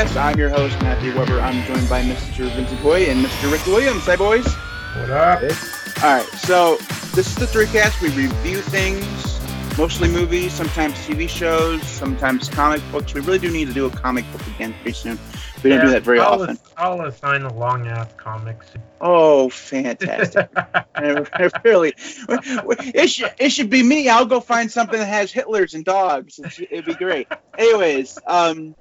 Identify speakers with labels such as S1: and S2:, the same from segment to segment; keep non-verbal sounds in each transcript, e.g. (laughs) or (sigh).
S1: Threecast. I'm your host, Matthew Weber. I'm joined by Mr. Vincent Boy and Mr. Rick Williams. Hi, boys.
S2: What up?
S1: All right, so this is the Threecast. We review things, mostly movies, sometimes TV shows, sometimes comic books. We really do need to do a comic book again pretty soon. We don't do that very
S2: I'll
S1: often.
S2: ass- I'll assign a long ass comics. (laughs)
S1: Oh, fantastic! (laughs) Really, it should it should be me. I'll go find something that has Hitlers and dogs. It should, it'd be great. Anyways, um,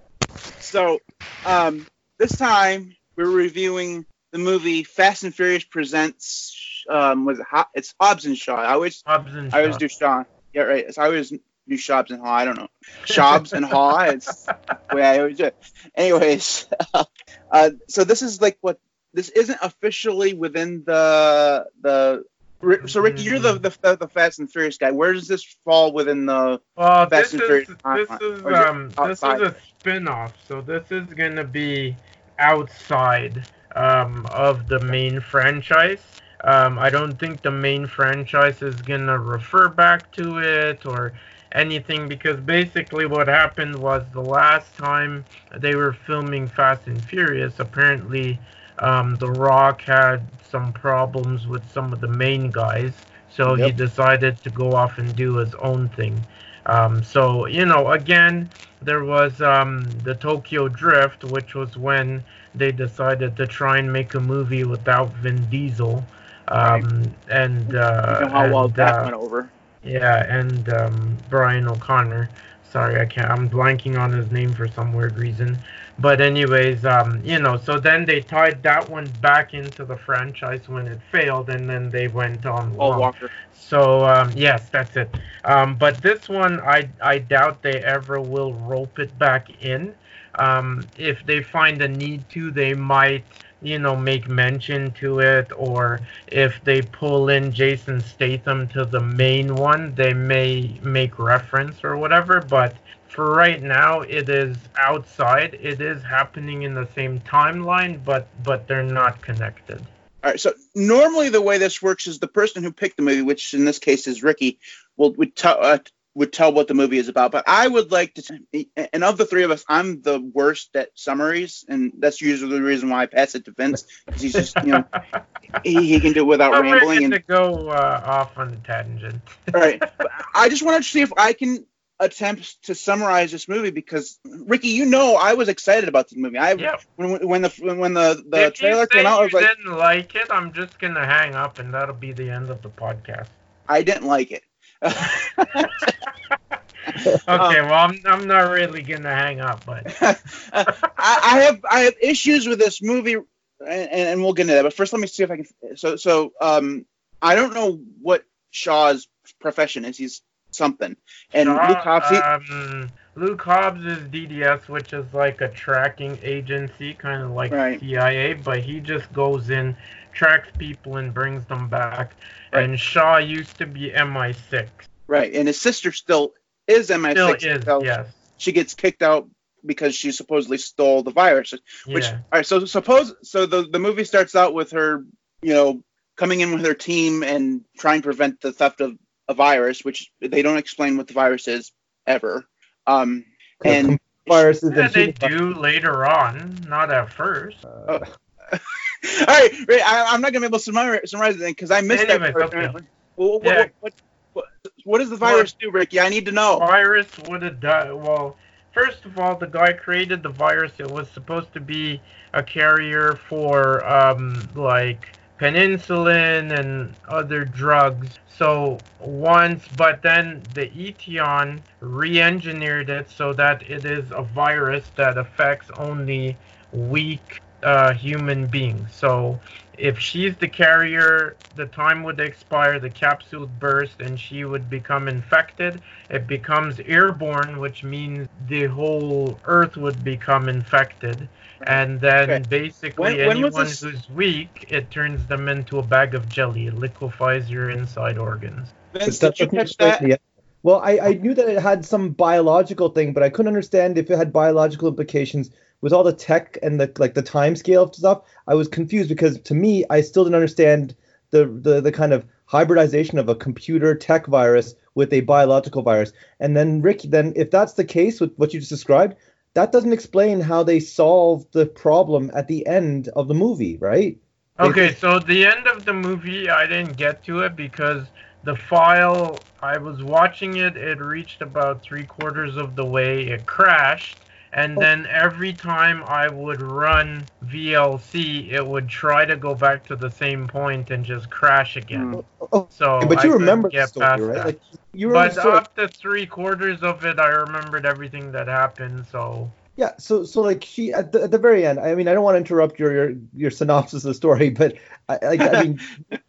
S1: so um, this time we're reviewing the movie Fast and Furious presents. Um, was it Ho- it's Hobbs and Shaw? I always
S2: Hobbs and
S1: I always do Shaw. Yeah, right. So I always do Shobbs and Haw. I don't know. Shobbs and Haw. It's the way I always do it. Anyways, (laughs) uh, so this is like what this isn't officially within the the. So Ricky, you're the, the the Fast and Furious guy. Where does this fall within the?
S2: Well,
S1: Fast
S2: this
S1: and
S2: is
S1: Furious
S2: this is
S1: or is it
S2: um this is a spin-off, so this is gonna be outside um of the main franchise. Um, I don't think the main franchise is gonna refer back to it or anything because basically what happened was the last time they were filming Fast and Furious, apparently um, The Rock had some problems with some of the main guys, so he decided to go off and do his own thing. Um, so you know, again, there was um, the Tokyo Drift, which was when they decided to try and make a movie without Vin Diesel. Um, and uh,
S1: you know how well that
S2: uh,
S1: went over.
S2: yeah, and um, Brian O'Connor. Sorry, I can't. I'm blanking on his name for some weird reason. But anyways, um, you know, so then they tied that one back into the franchise when it failed, and then they went on.
S1: Paul
S2: long.
S1: Walker.
S2: So um, yes, that's it. Um, but this one, I I doubt they ever will rope it back in. Um, if they find a need to, they might, you know, make mention to it, or if they pull in Jason Statham to the main one, they may make reference or whatever. But for right now, it is outside. It is happening in the same timeline, but but they're not connected.
S1: All right. So normally the way this works is the person who picked the movie, which in this case is Ricky, will would tell uh, would tell what the movie is about. But I would like to, and of the three of us, I'm the worst at summaries, and that's usually the reason why I pass it to Vince because he's just you know (laughs) he, he can do it without
S2: I'm
S1: rambling. And
S2: to go uh, off on the tangent.
S1: all right, (laughs) I just wanted to see if I can attempt to summarize this movie because Ricky, you know, I was excited about this movie. I when when the when the the
S2: if
S1: trailer came out, I was
S2: you
S1: like,
S2: didn't like it, I'm just gonna hang up, and that'll be the end of the podcast.
S1: I didn't like it. (laughs)
S2: Okay, well, I'm, I'm not really gonna hang up, but (laughs)
S1: I, I have I have issues with this movie, and, and we'll get into that. But first, let me see if I can. So so um, I don't know what Shaw's profession is. He's something, and
S2: Shaw,
S1: Luke Hobbs. He,
S2: um, Luke Hobbs is DSS, which is like a tracking agency, kind of like
S1: Right.
S2: CIA, but he just goes in, tracks people, and brings them back.
S1: Right.
S2: And Shaw used to be MI6.
S1: right, and his sister still is MI6.
S2: Still is, yes.
S1: She gets kicked out because she supposedly stole the virus. Which
S2: yeah.
S1: all right, so suppose so the the movie starts out with her, you know, coming in with her team and trying to prevent the theft of a virus, which they don't explain what the virus is ever. Um, and (laughs)
S3: viruses
S2: Yeah, they do later on, not at first.
S3: Uh, (laughs)
S1: all right, right, I, I'm not gonna be able to summarize, summarize it because I missed
S2: Anyways,
S1: that. part.
S2: okay.
S1: Well, what,
S2: Yeah.
S1: what, what, what does the virus do, Ricky? I need to know.
S2: virus would have done well first of all the guy created the virus it was supposed to be a carrier for um like penicillin and other drugs so once but then the Eteon re-engineered it so that it is a virus that affects only weak uh, human beings so if she's the carrier, the time would expire, the capsule burst, and she would become infected. It becomes airborne, which means the whole Earth would become infected. And then
S1: Okay.
S2: basically,
S1: When- when
S2: anyone
S1: this-
S2: who's weak, it turns them into a bag of jelly. It liquefies your inside organs.
S1: Vince, did you catch that?
S3: the- Well, I, I knew that it had some biological thing, but I couldn't understand if it had biological implications with all the tech and the like the time scale of stuff. I was confused because to me, I still didn't understand the the, the kind of hybridization of a computer tech virus with a biological virus. And then Rick, then if that's the case with what you just described, that doesn't explain how they solve the problem at the end of the movie, right?
S2: Okay, so the end of the movie, I didn't get to it because the file, I was watching it, it reached about three quarters of the way, it crashed, and
S3: Oh.
S2: then every time I would run VLC, it would try to go back to the same point and just crash again.
S1: Hmm.
S3: Oh,
S2: So,
S3: but you
S2: couldn't
S3: remember the story,
S2: past
S3: right?
S2: that.
S3: Like you remember
S2: But
S3: the story.
S2: up to three quarters of it, I remembered everything that happened. So
S3: Yeah, so so like she at the, at the very end. I mean, I don't want to interrupt your your, your synopsis of the story, (laughs) but I, like I mean,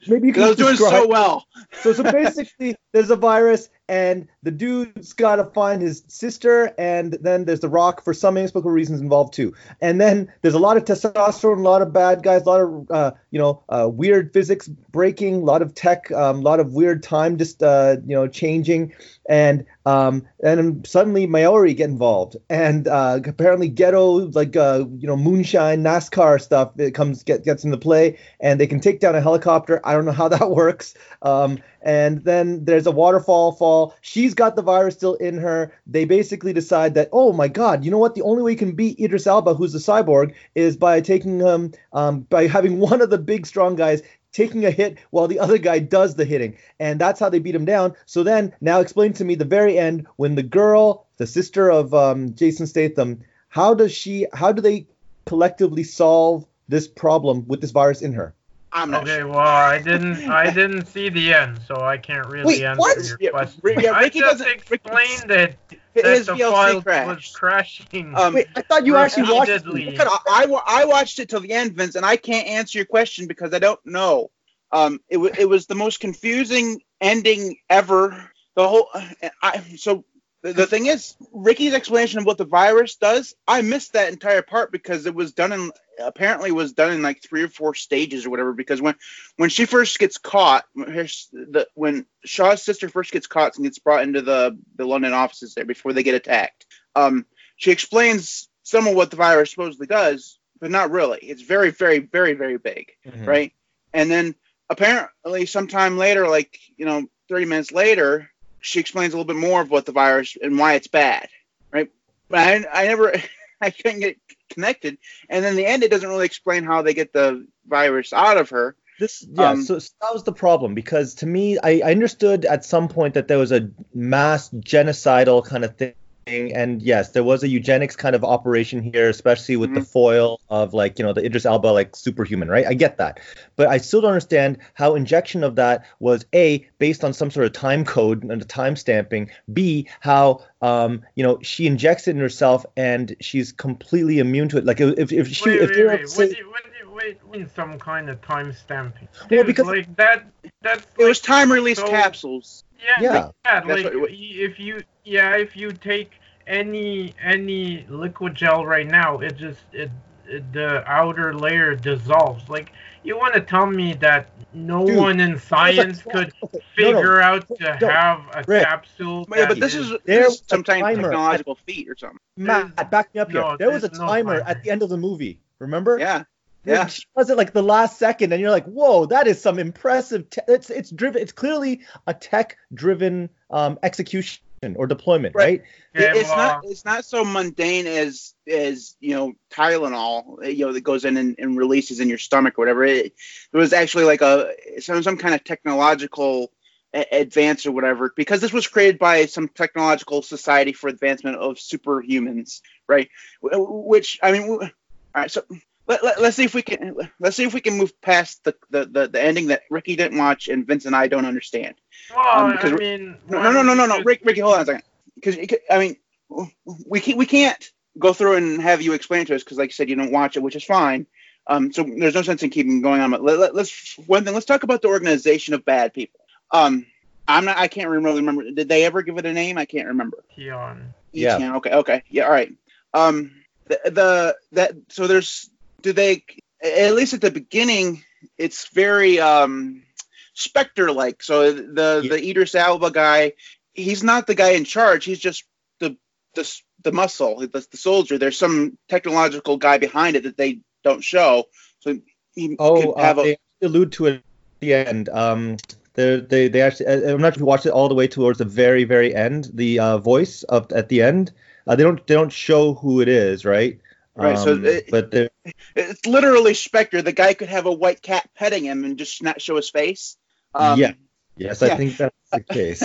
S3: maybe you can
S1: I was doing so well.
S3: So so basically, there's a virus, and the dude's got to find his sister, and then there's the Rock for some inexplicable reasons involved too. And then there's a lot of testosterone, a lot of bad guys, a lot of uh, you know uh, weird physics breaking, a lot of tech, um, a lot of weird time just uh, you know changing, and um, and suddenly Maori get involved, and uh, apparently ghetto like uh, you know moonshine NASCAR stuff it comes get, gets into play, and they can take down a helicopter. I don't know how that (laughs) works. Um, and then there's a waterfall fall. She's got the virus still in her. They basically decide that, oh my God, you know what? The only way you can beat Idris Elba, who's a cyborg, is by taking him, um, by having (laughs) one of the big strong guys taking a hit while the other guy does the hitting. And that's how they beat him down. So then, now explain to me the very end when the girl, the sister of um, Jason Statham, how does she, how do they collectively solve this problem with this virus in her?
S1: I'm not
S2: okay,
S1: sure.
S2: well, I didn't I (laughs) didn't see the end, so I can't really
S3: Wait,
S2: answer
S3: what?
S2: your
S1: Yeah,
S2: question.
S1: Ri- yeah,
S2: I
S1: Ricky
S2: just
S1: doesn't- Ricky-
S2: explained it
S1: His
S2: that the
S1: VLC
S2: file was crashing.
S1: Um,
S3: Wait, I thought you actually watched it.
S2: repeatedly.
S1: I, I, I watched it till the end, Vince, and I can't answer your question because I don't know. Um, it, wa it was the most confusing ending ever. The whole, I, so the, the thing is, Ricky's explanation of what the virus does, I missed that entire part because it was done in, apparently was done in like three or four stages or whatever. Because when, when she first gets caught, when her the, when Shaw's sister first gets caught and gets brought into the, the London offices there before they get attacked, um, she explains some of what the virus supposedly does, but not really. It's very, very, very, very big,
S3: Mhm.
S1: right? And then apparently, sometime later, like you know, 30 minutes later, she explains a little bit more of what the virus and why it's bad, right? But I, I never, (laughs) I couldn't get connected. And then the end, it doesn't really explain how they get the virus out of her.
S3: This yeah,
S1: Um,
S3: so, so that was the problem because to me, I, I understood at some point that there was a mass genocidal kind of thing, and yes, there was a eugenics kind of operation here, especially with the
S1: Mhm.
S3: foil of like you know the Idris Elba like superhuman, right? I get that, but I still don't understand how injection of that was a based on some sort of time code and a time stamping. B how um you know she injects it in herself and she's completely immune to it. Like if if she
S2: wait,
S3: if
S2: wait,
S3: were
S2: wait,
S3: say-
S2: what do you, what do you, wait, wait, some kind of time stamping.
S3: Well, because-
S2: like that, that's
S1: It was time release
S2: so-
S1: capsules.
S2: Yeah,
S3: Yeah.
S2: yeah. Like
S1: what- what-
S2: if you, yeah, if you take any any liquid gel right now, it just it, it the outer layer dissolves. Like you want to tell me that no
S3: Dude,
S2: one in science could
S3: Okay, no, no.
S2: figure out to
S3: no,
S2: have a
S3: Rick.
S2: capsule?
S1: Yeah, but this is,
S3: There
S1: this is
S3: was a
S1: some kind of
S3: timer.
S1: technological feat or something.
S3: Matt, back me up here.
S2: No,
S3: there was a
S2: no
S3: timer
S2: timer.
S3: at the end of the movie. Remember?
S1: Yeah.
S3: Yeah.
S1: Yeah.
S3: She does it like the last second, and you're like, "Whoa, that is some impressive." Te- it's it's driven. It's clearly a tech-driven um, execution or deployment,
S1: Right.
S3: right?
S1: It- it's
S2: well,
S1: not it's not so mundane as as you know Tylenol you know that goes in and, and releases in your stomach or whatever. It, it was actually like a some some kind of technological a- advance or whatever because this was created by some technological society for advancement of superhumans, right? Wh- Which I mean, w- all right. So let, let, us see if we can let's see if we can move past the, the, the, the ending that Ricky didn't watch and Vince and I don't understand.
S2: well,
S1: um, because
S2: I
S1: we're-
S2: mean,
S1: No, no, no, no, no, no. Rick, Ricky, hold on a second. Because I mean, we can't we can't go through and have you explain to us because, like you said, you don't watch it, which is fine. Um, so there's no sense in keeping going on. But let, let, let's one thing. Let's talk about the organization of bad people. Um, I'm not. I can't really remember. Did they ever give it a name? I can't remember.
S2: Keon.
S3: Yeah.
S1: Okay. Okay. Yeah. All right. Um, the, the that so there's do they at least at the beginning it's very um specter like so the
S3: Yeah.
S1: the Idris Elba guy he's not the guy in charge he's just the the, the muscle the, the soldier there's some technological guy behind it that they don't show so he
S3: Oh,
S1: could
S3: uh,
S1: have a
S3: they allude to it at the end. Um, they they they actually. I- I'm not sure if you watched it all the way towards the very very end. The uh, voice of at the end. Uh, they don't they don't show who it is, right?
S1: Right, so
S3: Um,
S1: it-
S3: but
S1: It's literally Spectre. The guy could have a white cat petting him and just not show his face. Um,
S3: yeah, yes,
S1: yeah.
S3: I think that's the (laughs) case.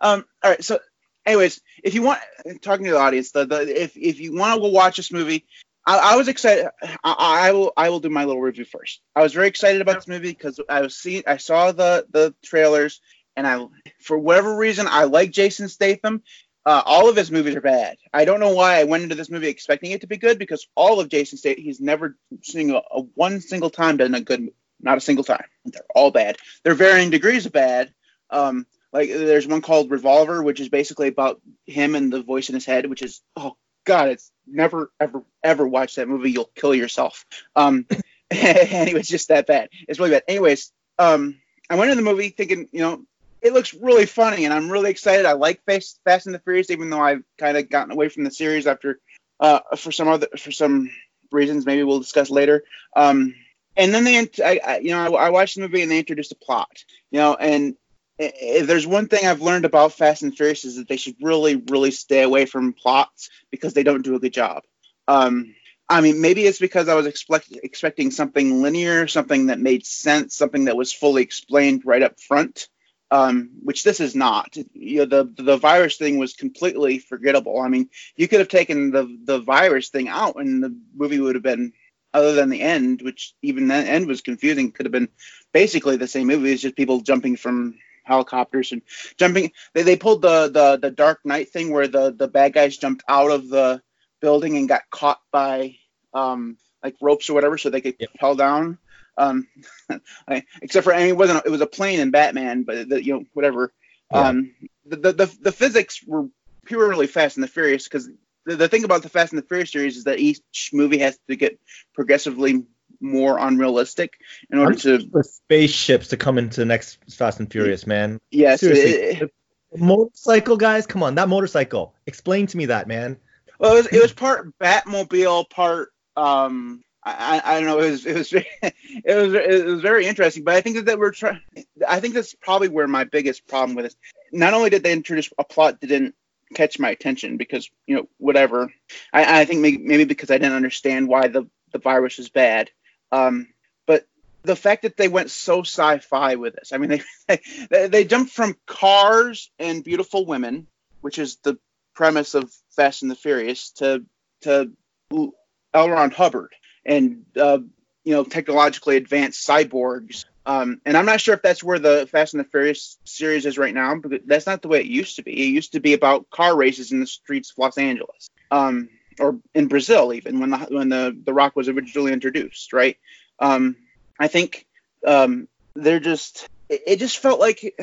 S1: um, all right. So, anyways, if you want, talking to the audience, the, the if if you want to go watch this movie, I, I was excited. I, I will I will do my little review first. I was very excited about this movie because I was seeing I saw the the trailers and I for whatever reason I like Jason Statham. Uh, all of his movies are bad. I don't know why I went into this movie expecting it to be good because all of Jason State, he's never seen a, a one single time done a good not a single time. They're all bad. They're varying degrees of bad. Um, like there's one called Revolver, which is basically about him and the voice in his head, which is oh god, it's never ever ever watch that movie. You'll kill yourself. Um, (laughs) anyway, it's just that bad. It's really bad. Anyways, um, I went into the movie thinking, you know, it looks really funny, and I'm really excited. I like Fast, Fast and the Furious, even though I've kind of gotten away from the series after, uh, for some other for some reasons. Maybe we'll discuss later. Um, and then they, I, I, you know, I, I watched the movie and they introduced a plot, you know, and if there's one thing I've learned about Fast and Furious is that they should really, really stay away from plots because they don't do a good job. Um, I mean, maybe it's because I was expect, expecting something linear, something that made sense, something that was fully explained right up front, um, which this is not. You know, the the virus thing was completely forgettable. I mean, you could have taken the the virus thing out, and the movie would have been, other than the end, which even the end was confusing, could have been basically the same movie. It's just people jumping from helicopters and jumping. They, they pulled the, the the Dark Knight thing where the the bad guys jumped out of the building and got caught by um like ropes or whatever, so they could
S3: Yep.
S1: fall down. Um, (laughs) except for I mean, it wasn't it was a plane in Batman, but the, you know whatever.
S3: Yeah.
S1: Um, the, the the the physics were purely Fast and the Furious because the, the thing about the Fast and the Furious series is that each movie has to get progressively more unrealistic in order to
S3: for spaceships to come into the next Fast and Furious, man.
S1: yes it-
S3: Seriously.
S1: it-
S3: Motorcycle guys, come on, that motorcycle. Explain to me that, man.
S1: Well, it was, it was part Batmobile, part um, I, I don't know. It was it was (laughs) it was it was very interesting. But I think that, that we're trying. I think that's probably where my biggest problem with this. Not only did they introduce a plot that didn't catch my attention because you know whatever. I, I think maybe, maybe because I didn't understand why the the virus was bad. Um, but the fact that they went so sci-fi with this. I mean, (laughs) they they, they jumped from cars and beautiful women, which is the premise of Fast and the Furious to to L. Ron Hubbard and uh, you know technologically advanced cyborgs. Um, and I'm not sure if that's where the Fast and the Furious series is right now, but that's not the way it used to be. It used to be about car races in the streets of Los Angeles, um, or in Brazil even when the when the the Rock was originally introduced, right? Um, I think um, they're just it, it just felt like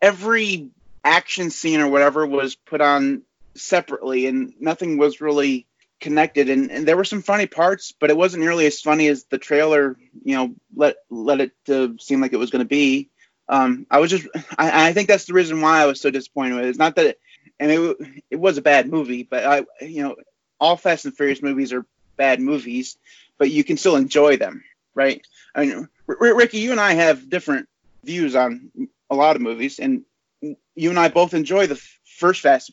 S1: every action scene or whatever was put on separately and nothing was really connected. And, and there were some funny parts but it wasn't nearly as funny as the trailer you know let let it uh, seem like it was going to be. Um, i was just I, I think that's the reason why i was so disappointed with it. It's not that it, and it, it was a bad movie but i you know all fast and furious movies are bad movies but you can still enjoy them right? I mean R- ricky you and i have different views on a lot of movies and you and I both enjoy the first Fast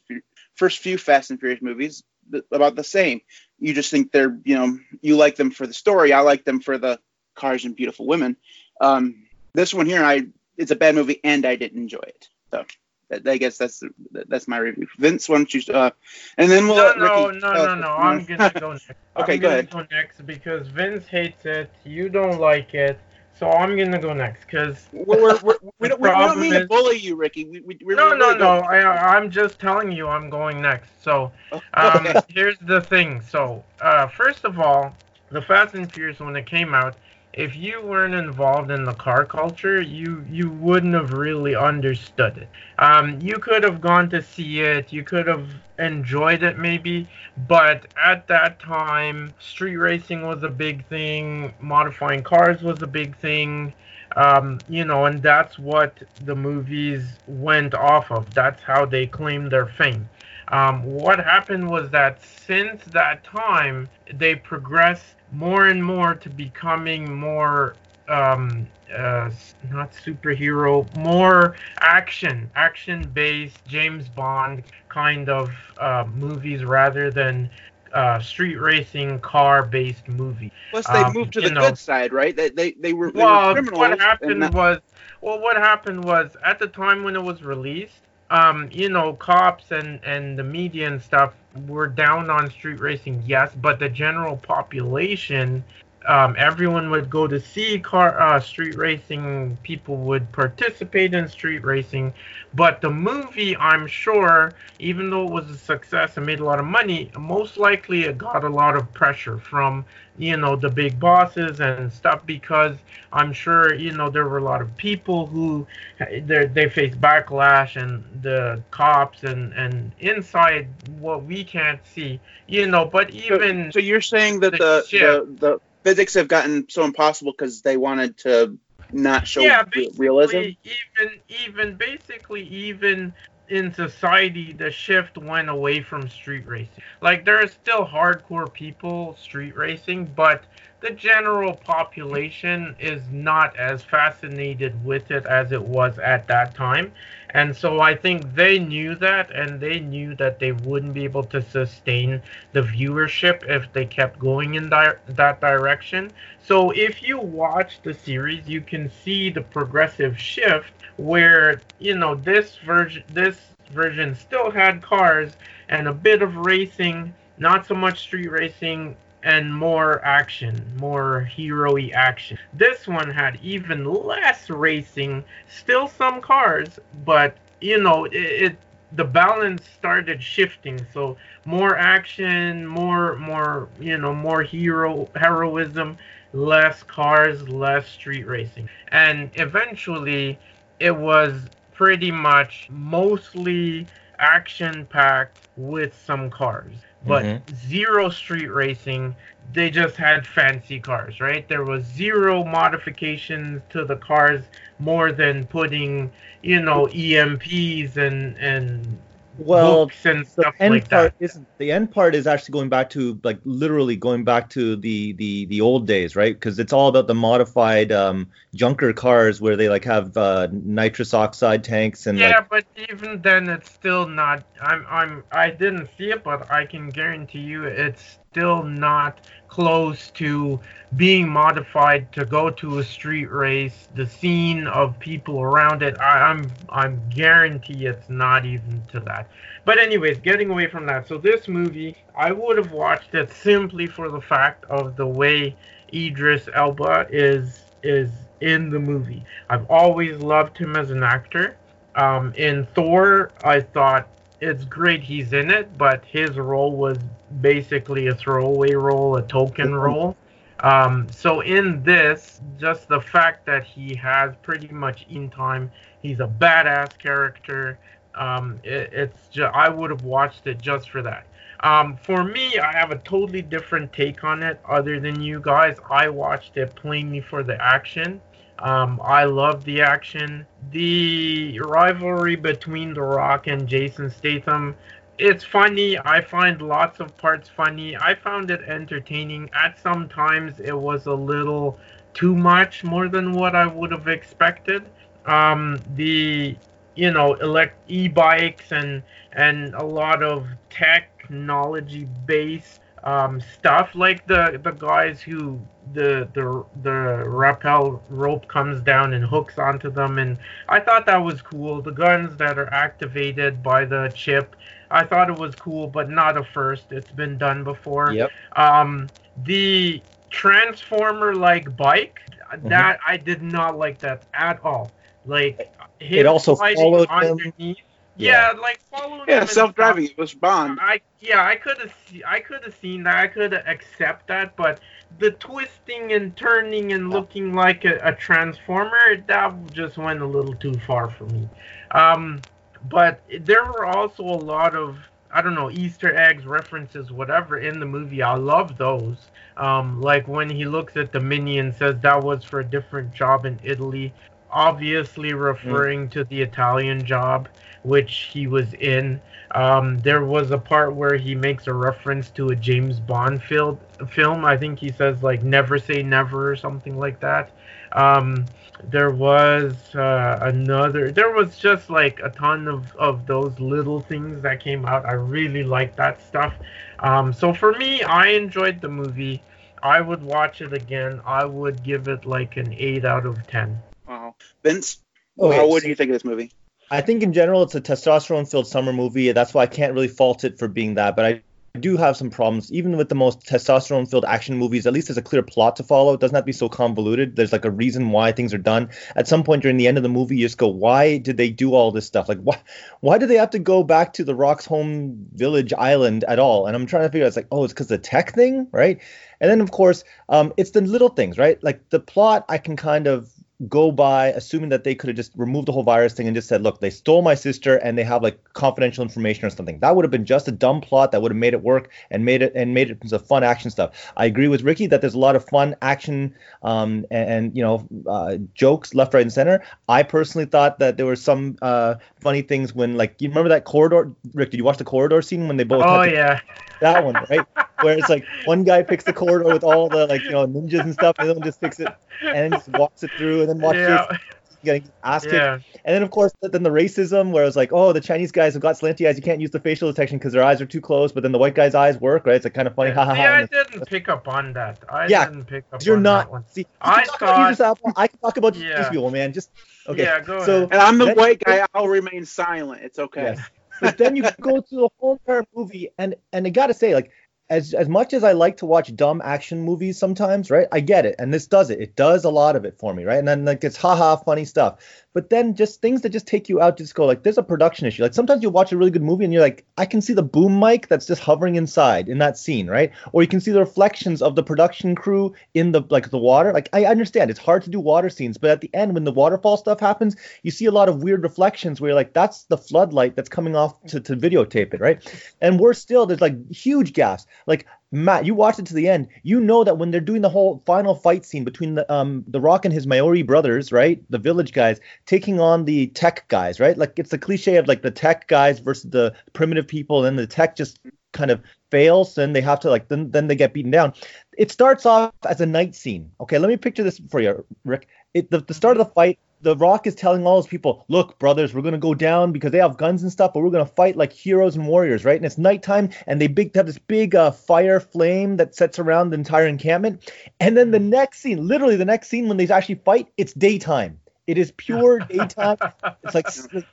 S1: first few Fast and Furious movies th- about the same. You just think they're you know you like them for the story. I like them for the cars and beautiful women. Um, this one here, I it's a bad movie and I didn't enjoy it. So that, I guess that's the, that's my review. Vince, why don't you? Uh, and then we'll
S2: No,
S1: let
S2: no,
S1: Ricky
S2: no, no,
S1: us
S2: no. I'm gonna go (laughs) next.
S1: Okay,
S2: I'm
S1: go ahead.
S2: go next because Vince hates it. You don't like it, so I'm gonna go next. Cause
S1: We're, we're, we're, (laughs) we, don't, we don't mean to bully you, Ricky. We, we, we
S2: no,
S1: really
S2: no, no. I, I'm just telling you I'm going next. So um, here's the thing. So uh, first of all, the Fast and Furious when it came out, if you weren't involved in the car culture, you you wouldn't have really understood it. Um, you could have gone to see it, you could have enjoyed it maybe, but at that time, street racing was a big thing, modifying cars was a big thing. Um, you know, and that's what the movies went off of. That's how they claimed their fame. Um, what happened was that since that time, they progressed more and more to becoming more um, uh, not superhero, more action, action-based James Bond kind of uh, movies rather than uh, street racing car-based movie.
S1: Plus, they
S2: Um,
S1: moved to the
S2: know-
S1: good side, right? They they, they were, they
S2: Well,
S1: were
S2: what happened was, well, what happened was at the time when it was released, um, you know, cops and and the media and stuff were down on street racing, yes, but the general population, um, everyone would go to see car uh, street racing. People would participate in street racing, but the movie, I'm sure, even though it was a success and made a lot of money, most likely it got a lot of pressure from you know the big bosses and stuff because I'm sure you know there were a lot of people who they they faced backlash and the cops and and inside what we can't see you know but
S1: So,
S2: even
S1: so you're saying that
S2: the
S1: the the, the physics have gotten so impossible because they wanted to not show
S2: yeah
S1: re- realism?
S2: even even basically even in society the shift went away from street racing like there are still hardcore people street racing but the general population is not as fascinated with it as it was at that time and so i think they knew that and they knew that they wouldn't be able to sustain the viewership if they kept going in di- that direction. So if you watch the series, you can see the progressive shift where you know this version this version still had cars and a bit of racing, not so much street racing and more action, more hero-y action. This one had even less racing, still some cars, but you know it, it the balance started shifting. So more action, more more you know more hero heroism less cars, less street racing. And eventually, it was pretty much mostly action packed with some cars, but
S3: Mhm.
S2: zero street racing. They just had fancy cars, right? There was zero modifications to the cars more than putting, you know, EMPs and and
S3: Well, the end
S2: like
S3: part
S2: that.
S3: isn't the end part is actually going back to like literally going back to the the the old days right because it's all about the modified um junker cars where they like have uh nitrous oxide tanks and
S2: yeah,
S3: like
S2: but even then, it's still not. I'm. I'm. I didn't see it, but I can guarantee you, it's still not close to being modified to go to a street race. The scene of people around it, I, I'm. I'm guarantee it's not even to that. But anyways, getting away from that. So this movie, I would have watched it simply for the fact of the way Idris Elba is is in the movie. I've always loved him as an actor. Um, in Thor, I thought it's great he's in it, but his role was basically a throwaway role, a token (laughs) role. Um, so in this, just the fact that he has pretty much in time, he's a badass character. Um, it, it's just, I would have watched it just for that. Um, for me, I have a totally different take on it. Other than you guys, I watched it plainly for the action. Um, I love the action. The rivalry between The Rock and Jason Statham, it's funny. I find lots of parts funny. I found it entertaining. At some times, it was a little too much, more than what I would have expected. Um, the you know elect e-bikes and and a lot of technology based um, stuff like the the guys who the the the rappel rope comes down and hooks onto them and I thought that was cool the guns that are activated by the chip I thought it was cool but not a first it's been done before
S3: yep
S2: um the transformer like bike that I did not like that at all like it
S3: also
S2: sliding
S3: followed him.
S2: underneath yeah, like following
S1: Yeah, self-driving. It was Bond.
S2: I yeah, I could have I could have seen that. I could accept that, but the twisting and turning and looking like a, a transformer that just went a little too far for me. Um, but there were also a lot of I don't know Easter eggs, references, whatever in the movie. I love those. Um, like when he looks at the minion, says that was for a different job in Italy. obviously referring to the Italian job, which he was in. Um, there was a part where he makes a reference to a James Bond fil- film. I think he says like "Never Say Never" or something like that. Um, there was uh, another. There was just like a ton of of those little things that came out. I really liked that stuff. Um, so for me, I enjoyed the movie. I would watch it again. I would give it like an eight out of ten.
S1: Wow. Vince,
S3: Okay,
S1: how, what do you think of this movie?
S3: I think in general it's a testosterone-filled summer movie. That's why I can't really fault it for being that. But I do have some problems, even with the most testosterone-filled action movies. At least there's a clear plot to follow. It doesn't have to be so convoluted. There's like a reason why things are done. At some point during the end of the movie, you just go, "Why did they do all this stuff? Like, why, why do they have to go back to the Rock's home village island at all?" And I'm trying to figure out. It's like, oh, it's because the tech thing, right? And then of course, um, it's the little things, right? Like the plot, I can kind of go by assuming that they could have just removed the whole virus thing and just said, look, they stole my sister and they have like confidential information or something. That would have been just a dumb plot that would have made it work and made it and made it some fun action stuff. I agree with Ricky that there's a lot of fun action um, and, and you know uh, jokes left, right, and center. I personally thought that there were some uh, funny things when like you remember that corridor. Rick, did you watch the corridor scene when they both?
S2: Oh yeah,
S3: that one, right? (laughs) Where it's like one guy picks the corridor with all the like you know ninjas and stuff, and then just picks it and just walks it through, and then watches
S2: yeah,
S3: getting ass kicked.
S2: yeah.
S3: And then of course then the racism, where it's like, oh, the Chinese guys have got slanty eyes, you can't use the facial detection because their eyes are too close, but then the white guy's eyes work, right? It's like kind of funny, ha ha
S2: See, I didn't pick up on that. I
S3: Yeah,
S2: didn't pick up
S3: You're
S2: on
S3: not.
S2: that one.
S3: See, you
S2: I
S3: can talk about Idris
S2: thought-
S3: Elba, I can talk about
S2: Yeah.
S3: these people, man. Just okay.
S2: Yeah, go
S3: so,
S2: ahead.
S1: And I'm the
S3: Then-
S1: white guy. I'll remain silent. It's okay.
S3: Yes. But then you go through the whole entire movie, and and I gotta say, like, as as much as I like to watch dumb action movies sometimes, right? I get it, and this does it. It does a lot of it for me, right? And then like it's haha funny stuff. But then just things that just take you out, just go like, there's a production issue. Like sometimes you watch a really good movie and you're like, I can see the boom mic that's just hovering inside in that scene, right? Or you can see the reflections of the production crew in the like the water. Like I understand it's hard to do water scenes, but at the end when the waterfall stuff happens, you see a lot of weird reflections where you're like, that's the floodlight that's coming off to, to videotape it, right? And we're still there's like huge gaps. Like Matt, you watched it to the end. You know that when they're doing the whole final fight scene between the um the Rock and his Maori brothers, right, the village guys taking on the tech guys, right? Like it's the cliche of like the tech guys versus the primitive people, and the tech just kind of fails, and they have to like then then they get beaten down. It starts off as a night scene. Okay, let me picture this for you, Rick. It, the, the start of the fight the Rock is telling all his people, "Look, brothers, we're gonna go down because they have guns and stuff, but we're gonna fight like heroes and warriors, right?" And it's nighttime, and they big have this big uh, fire flame that sets around the entire encampment. And then the next scene, literally the next scene when they actually fight, it's daytime. It is pure (laughs) daytime. It's like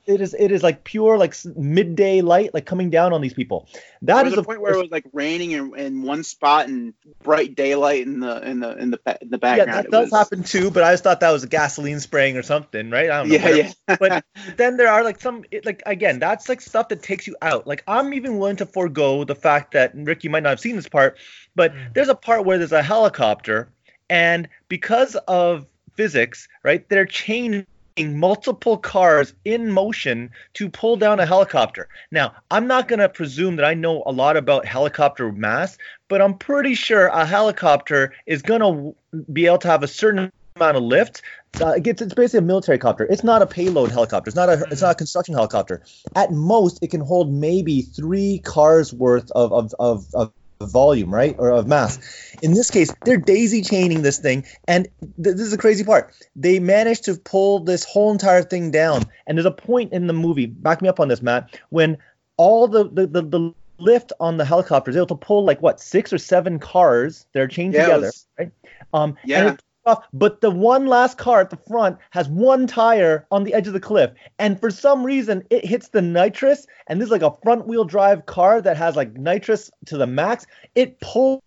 S3: it is it is like pure like midday light like coming down on these people.
S1: There
S3: That
S1: was
S3: is
S1: a
S3: of
S1: point where it was like raining in, in one spot and bright daylight in the in the in the ba- in the background.
S3: yeah, that
S1: It
S3: does
S1: was-
S3: happen too. But I just thought that was a gasoline spraying or something, right? I don't know.
S1: Yeah,
S3: whatever.
S1: yeah.
S3: but (laughs) then there are like some it, like again that's like stuff that takes you out like i'm even willing to forego the fact that and rick you might not have seen this part but
S2: Mm.
S3: there's a part where there's a helicopter and because of physics right they're chaining multiple cars in motion to pull down a helicopter now i'm not going to presume that i know a lot about helicopter mass but i'm pretty sure a helicopter is going to be able to have a certain amount of lift uh, it's, it's basically a military copter. It's not a payload helicopter. It's not a it's not a construction helicopter. At most, it can hold maybe three cars worth of of, of, of volume, right, or of mass. In this case, they're daisy chaining this thing, and th- this is the crazy part. They managed to pull this whole entire thing down. And there's a point in the movie. Back me up on this, Matt. When all the the, the, the lift on the helicopter is able to pull like what six or seven cars. They're chained
S1: Yeah,
S3: together,
S1: was-
S3: right? Um, and
S1: Yeah.
S3: it off, but the one last car at the front has one tire on the edge of the cliff, and for some reason it hits the nitrous, and this is like a front wheel drive car that has like nitrous to the max. It pulls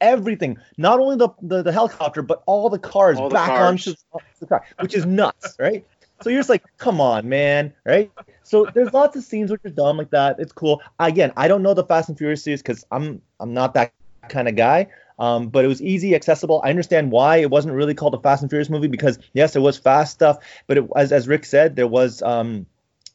S3: everything, not only the the, the helicopter, but all the cars
S1: All the
S3: back
S1: cars.
S3: onto the car, which is nuts, right? So you're just like, come on, man, right? So there's lots of scenes which are dumb like that. It's cool. Again, I don't know the Fast and Furious series because I'm I'm not that kind of guy. Um, but it was easy, accessible. I understand why it wasn't really called a Fast and Furious movie because yes, it was fast stuff, but it, as as Rick said, there was um,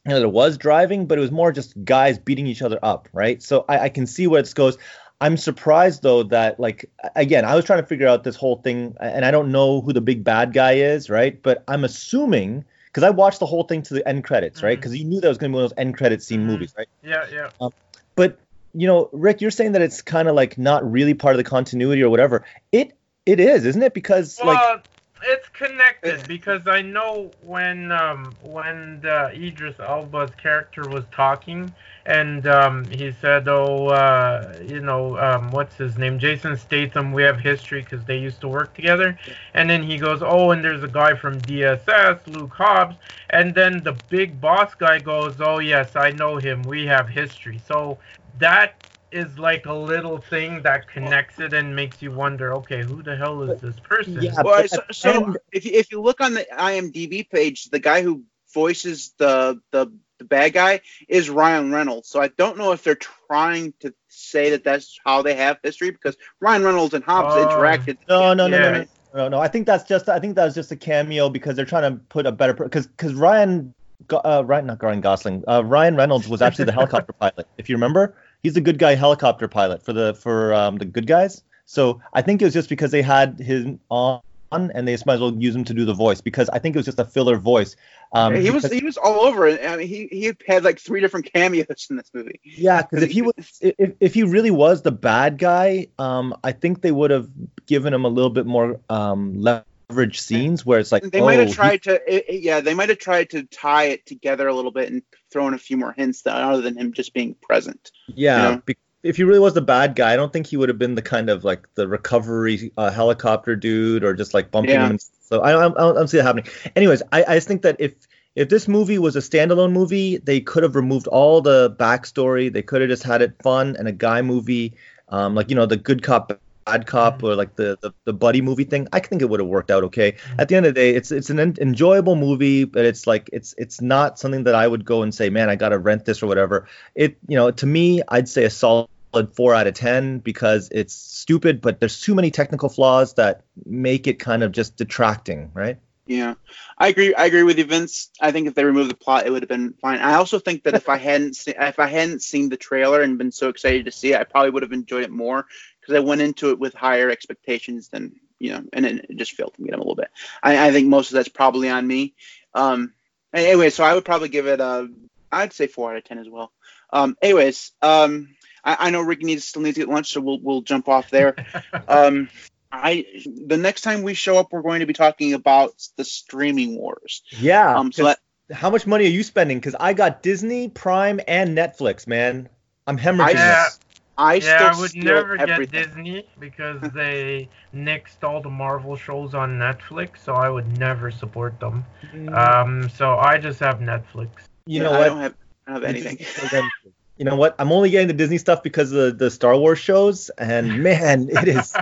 S3: you know, there was driving, but it was more just guys beating each other up, right? So I, I can see where this goes. I'm surprised though that like again, I was trying to figure out this whole thing, and I don't know who the big bad guy is, right? But I'm assuming because I watched the whole thing to the end credits, right?
S2: Mhm.
S3: Because you knew that was going to be one of those end credit scene
S2: Mhm.
S3: movies, right?
S2: Yeah, yeah.
S3: But you know, Rick, you're saying that it's kind of like not really part of the continuity or whatever. It it is, isn't it? Because
S2: Well,
S3: like
S2: it's connected because I know when um, when the Idris Elba's character was talking, and um, he said, "Oh, uh, you know, um, what's his name? Jason Statham. We have history because they used to work together." And then he goes, "Oh, and there's a guy from DSS, Luke Hobbs." And then the big boss guy goes, "Oh, yes, I know him. We have history." So that is like a little thing that connects it and makes you wonder, okay, who the hell is this person?
S3: Yeah,
S1: Well,
S3: but
S1: so, so if you, if you look on the IMDb page, the guy who voices the the the bad guy is Ryan Reynolds. So I don't know if they're trying to say that that's how they have history because Ryan Reynolds and Hobbs
S2: Oh.
S1: interacted.
S3: No, no, no,
S2: Yeah.
S3: no, no, no, no. I think that's just. I think that was just a cameo because they're trying to put a better. Because because Ryan, uh, Ryan, not Ryan Gosling. Uh, Ryan Reynolds was actually the (laughs) helicopter pilot. If you remember, he's a good guy helicopter pilot for the for um, the good guys. So I think it was just because they had him on and they just might as well use him to do the voice because I think it was just a filler voice. Um,
S1: he was he was all over it. I mean, he he had like three different cameos in this movie.
S3: Yeah, because if he was, if, if he really was the bad guy, um, I think they would have given him a little bit more um leverage scenes where it's like
S1: They might
S3: oh,
S1: have tried to, it, it- yeah, they might have tried to tie it together a little bit and throw in a few more hints that, other than him just being present.
S3: yeah.
S1: Yeah.
S3: be- if he really was the bad guy, I don't think he would have been the kind of like the recovery uh, helicopter dude or just like bumping
S1: Yeah.
S3: him. So I, I, I don't see that happening. Anyways, I, I just think that if if this movie was a standalone movie, they could have removed all the backstory. They could have just had it fun and a guy movie, um, like you know the good cop cop mm-hmm. or like the, the the buddy movie thing. I think it would have worked out okay. Mm-hmm. At the end of the day, it's it's an en- enjoyable movie, but it's like it's it's not something that I would go and say, man, I gotta rent this or whatever. It you know to me, I'd say a solid four out of ten because it's stupid, but there's too many technical flaws that make it kind of just detracting, right?
S1: Yeah, I agree. I agree with you, Vince. I think if they removed the plot, it would have been fine. I also think that if I hadn't seen, if I hadn't seen the trailer and been so excited to see it, I probably would have enjoyed it more because I went into it with higher expectations than you know, and then it just failed to meet them a little bit. I, I think most of that's probably on me. Um, anyway, so I would probably give it a, I'd say four out of ten as well. Um, anyways, um, I, I know Ricky needs still needs to get lunch, so we'll we'll jump off there. (laughs) um, I the next time we show up, we're going to be talking about the streaming wars.
S3: Yeah.
S1: Um, so that,
S3: how much money are you spending? Because I got Disney, Prime, and Netflix, man. I'm hemorrhaging.
S2: Yeah.
S3: This.
S1: I
S2: yeah,
S1: still
S2: I would
S1: steal
S2: never
S1: everything.
S2: get Disney because they nixed all the Marvel shows on Netflix, so I would never support them. Um, so I just have Netflix.
S3: you
S1: Yeah,
S3: know
S1: I
S3: what?
S1: don't have, I don't have anything.
S3: You know what? I'm only getting the Disney stuff because of the, the Star Wars shows, and (laughs) man, it is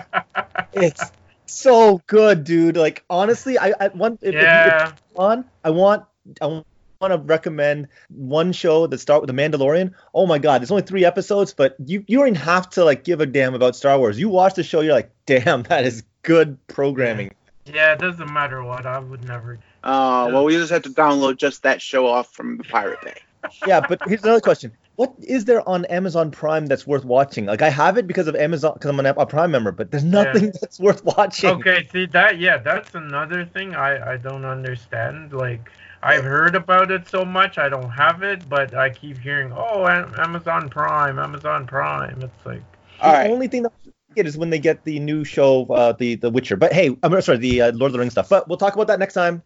S3: it's so good, dude. Like honestly, I, I want if, if, if on, I want I want to recommend one show that start with the Mandalorian. Oh my God, there's only three episodes, but you you don't even have to like give a damn about Star Wars. You watch the show, you're like, damn, (laughs) that is good programming.
S2: yeah, it doesn't matter what. I would never.
S1: Uh, well, we just have to download just that show off from the Pirate Bay. (laughs)
S3: yeah, but here's another question. What is there on Amazon Prime that's worth watching? Like I have it because of Amazon because I'm an, a Prime member, but there's nothing (laughs) that's worth watching.
S2: Okay, see that? Yeah, that's another thing I I don't understand. Like I've heard about it so much, I don't have it, but I keep hearing, oh, Amazon Prime, Amazon Prime. It's like,
S3: The
S1: All right.
S3: only thing that get is when they get the new show, uh, the The Witcher. But hey, I'm sorry, the uh, Lord of the Rings stuff. But we'll talk about that next time.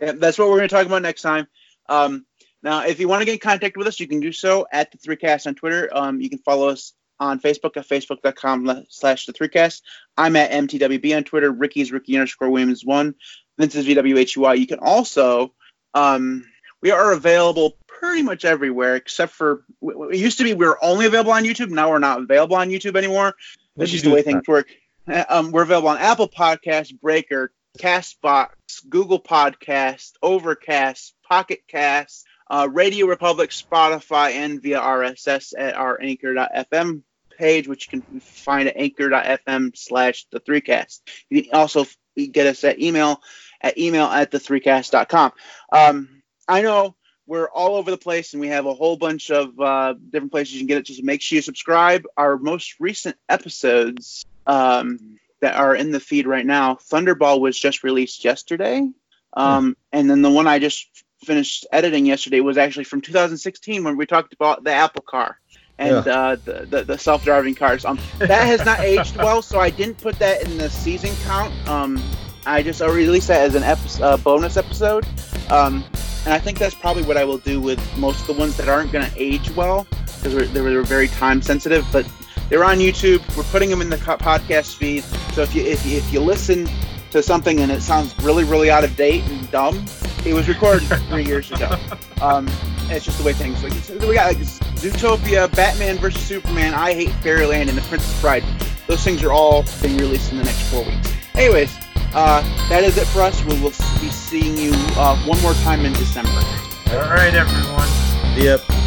S1: Yeah, that's what we're going to talk about next time. Um, now, if you want to get in contact with us, you can do so at the 3cast on Twitter. Um, you can follow us on Facebook at facebook.com slash the 3cast. I'm at MTWB on Twitter. Ricky's Ricky underscore Williams one. Vince's VWHUI. You can also, um, we are available pretty much everywhere except for, it used to be we were only available on YouTube. Now we're not available on YouTube anymore.
S3: What'd
S1: That's
S3: you
S1: just
S3: do
S1: the way things work. Uh, Um, we're available on Apple Podcasts, Breaker, Castbox, Google Podcast, Overcast, Pocket Cast, uh, Radio Republic, Spotify, and via RSS at our Anchor.fm page, which you can find at Anchor.fm slash the 3cast. You can also get us at email at email at the 3cast.com. Um, I know we're all over the place, and we have a whole bunch of uh, different places you can get it. Just make sure you subscribe. Our most recent episodes um, that are in the feed right now, Thunderball was just released yesterday, um, and then the one I just finished editing yesterday was actually from 2016 when we talked about the Apple car and
S3: Yeah.
S1: uh, the, the, the self-driving cars. Um, that has not aged well, so I didn't put that in the season count. Um, I just uh, released that as an epi- uh, bonus episode. Um, and I think that's probably what I will do with most of the ones that aren't going to age well because they were, very time sensitive. But they're on YouTube. We're putting them in the podcast feed. So if you if you, if you listen to something and it sounds really really out of date and dumb, it was recorded (laughs) three years ago. Um, it's just the way things. Like so we got like Zootopia, Batman versus Superman, I Hate Fairyland, and The Princess Bride. Those things are all being released in the next four weeks. Anyways, uh, that is it for us. We will be seeing you uh, one more time in December.
S2: All right, everyone.
S3: Yep.